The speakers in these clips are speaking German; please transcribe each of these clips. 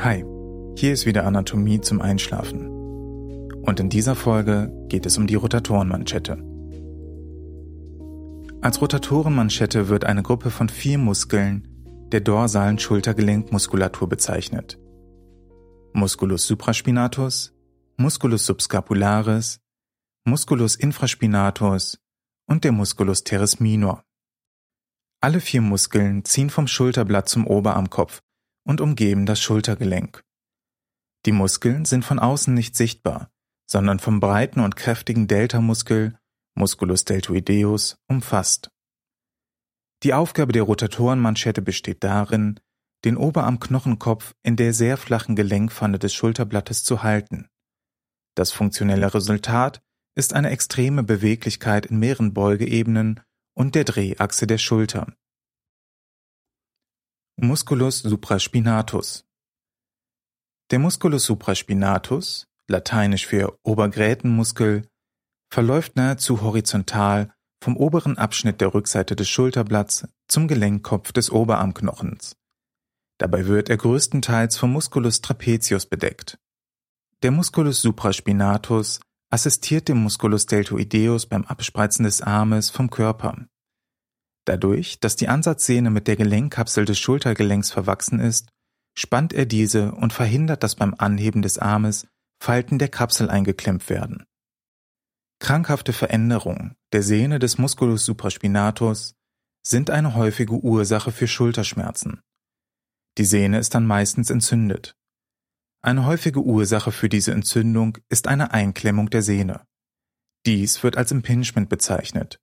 Hi, hier ist wieder Anatomie zum Einschlafen. Und in dieser Folge geht es um die Rotatorenmanschette. Als Rotatorenmanschette wird eine Gruppe von vier Muskeln der dorsalen Schultergelenkmuskulatur bezeichnet. Musculus supraspinatus, Musculus subscapularis, Musculus infraspinatus und der Musculus teres minor. Alle vier Muskeln ziehen vom Schulterblatt zum Oberarmkopf und umgeben das Schultergelenk. Die Muskeln sind von außen nicht sichtbar, sondern vom breiten und kräftigen Deltamuskel Musculus deltoideus umfasst. Die Aufgabe der Rotatorenmanschette besteht darin, den Oberarmknochenkopf in der sehr flachen Gelenkpfanne des Schulterblattes zu halten. Das funktionelle Resultat ist eine extreme Beweglichkeit in mehreren Beugeebenen und der Drehachse der Schulter. Musculus supraspinatus. Der Musculus supraspinatus, lateinisch für Obergrätenmuskel, verläuft nahezu horizontal vom oberen Abschnitt der Rückseite des Schulterblatts zum Gelenkkopf des Oberarmknochens. Dabei wird er größtenteils vom Musculus trapezius bedeckt. Der Musculus supraspinatus assistiert dem Musculus deltoideus beim Abspreizen des Armes vom Körper. Dadurch, dass die Ansatzsehne mit der Gelenkkapsel des Schultergelenks verwachsen ist, spannt er diese und verhindert, dass beim Anheben des Armes Falten der Kapsel eingeklemmt werden. Krankhafte Veränderungen der Sehne des Musculus supraspinatus sind eine häufige Ursache für Schulterschmerzen. Die Sehne ist dann meistens entzündet. Eine häufige Ursache für diese Entzündung ist eine Einklemmung der Sehne. Dies wird als Impingement bezeichnet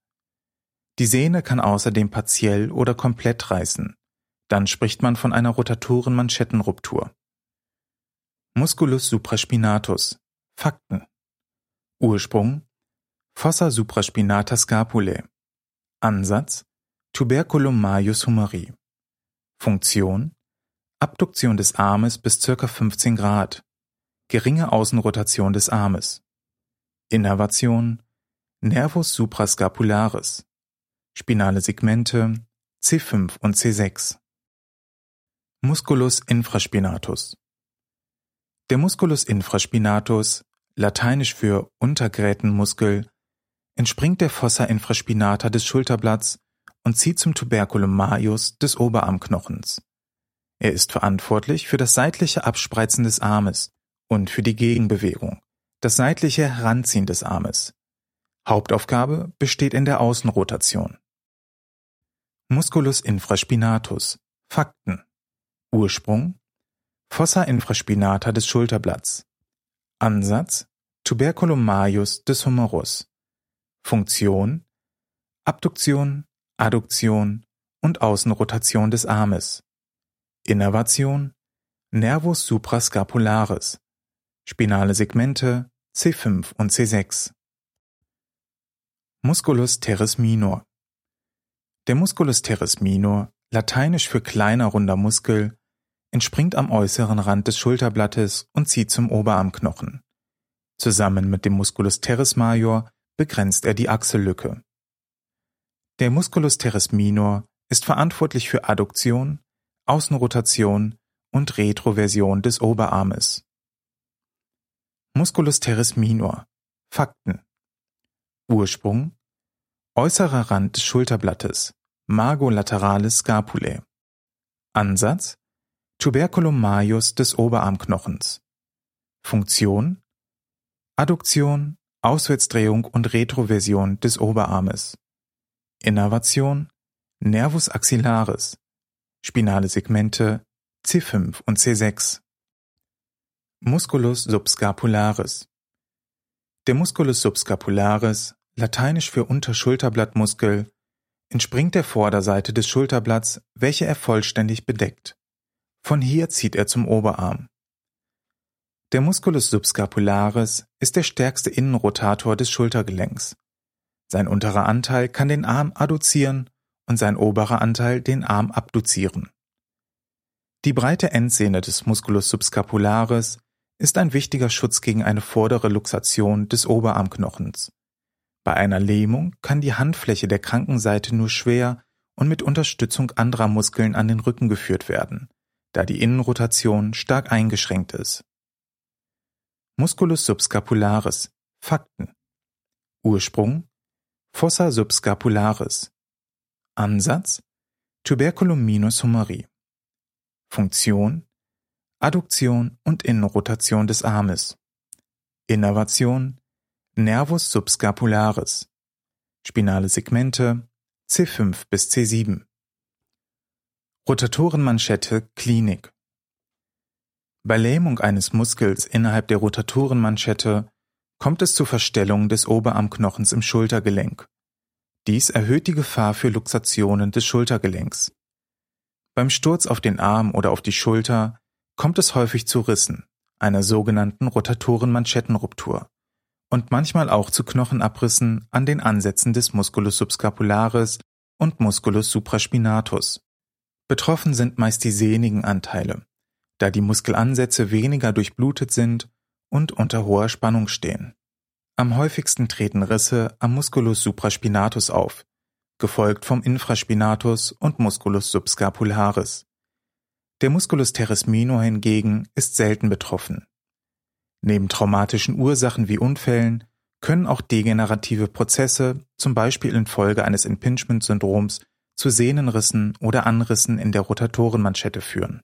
die Sehne kann außerdem partiell oder komplett reißen, dann spricht man von einer Rotatorenmanschettenruptur. Musculus supraspinatus. Fakten. Ursprung. Fossa supraspinata scapulae. Ansatz. Tuberculum majus humeri. Funktion. Abduktion des Armes bis ca. 15 Grad. Geringe Außenrotation des Armes. Innervation. Nervus suprascapularis spinale Segmente C5 und C6. Musculus infraspinatus. Der Musculus infraspinatus, lateinisch für Untergrätenmuskel, entspringt der Fossa infraspinata des Schulterblatts und zieht zum Tuberculum majus des Oberarmknochens. Er ist verantwortlich für das seitliche Abspreizen des Armes und für die Gegenbewegung, das seitliche Heranziehen des Armes. Hauptaufgabe besteht in der Außenrotation. Musculus infraspinatus. Fakten. Ursprung. Fossa infraspinata des Schulterblatts. Ansatz. Tuberculum majus des Humerus Funktion. Abduktion, Adduktion und Außenrotation des Armes. Innervation. Nervus suprascapularis. Spinale Segmente C5 und C6 Musculus teres minor der Musculus teres minor, lateinisch für kleiner runder Muskel, entspringt am äußeren Rand des Schulterblattes und zieht zum Oberarmknochen. Zusammen mit dem Musculus teres major begrenzt er die Achsellücke. Der Musculus teres minor ist verantwortlich für Adduktion, Außenrotation und Retroversion des Oberarmes. Musculus teres minor Fakten Ursprung Äußerer Rand des Schulterblattes Margo lateralis scapulae. Ansatz Tuberculum majus des Oberarmknochens. Funktion Adduktion, Auswärtsdrehung und Retroversion des Oberarmes. Innervation Nervus axillaris. Spinale Segmente C5 und C6 Musculus subscapularis. Der Musculus subscapularis lateinisch für Unterschulterblattmuskel, entspringt der Vorderseite des Schulterblatts, welche er vollständig bedeckt. Von hier zieht er zum Oberarm. Der Musculus subscapularis ist der stärkste Innenrotator des Schultergelenks. Sein unterer Anteil kann den Arm adduzieren und sein oberer Anteil den Arm abduzieren. Die breite Endsehne des Musculus subscapularis ist ein wichtiger Schutz gegen eine vordere Luxation des Oberarmknochens. Bei einer Lähmung kann die Handfläche der kranken Seite nur schwer und mit Unterstützung anderer Muskeln an den Rücken geführt werden, da die Innenrotation stark eingeschränkt ist. Musculus subscapularis. Fakten. Ursprung Fossa subscapularis. Ansatz Tuberculum minus humeri Funktion Adduktion und Innenrotation des Armes. Innervation Nervus subscapularis Spinale Segmente C5 bis C7 Rotatorenmanschette Klinik Bei Lähmung eines Muskels innerhalb der Rotatorenmanschette kommt es zur Verstellung des Oberarmknochens im Schultergelenk. Dies erhöht die Gefahr für Luxationen des Schultergelenks. Beim Sturz auf den Arm oder auf die Schulter kommt es häufig zu Rissen, einer sogenannten Rotatorenmanschettenruptur und manchmal auch zu Knochenabrissen an den Ansätzen des Musculus subscapularis und Musculus supraspinatus. Betroffen sind meist die sehnigen Anteile, da die Muskelansätze weniger durchblutet sind und unter hoher Spannung stehen. Am häufigsten treten Risse am Musculus supraspinatus auf, gefolgt vom Infraspinatus und Musculus subscapularis. Der Musculus teres minor hingegen ist selten betroffen. Neben traumatischen Ursachen wie Unfällen können auch degenerative Prozesse, zum Beispiel infolge eines Impingement-Syndroms, zu Sehnenrissen oder Anrissen in der Rotatorenmanschette führen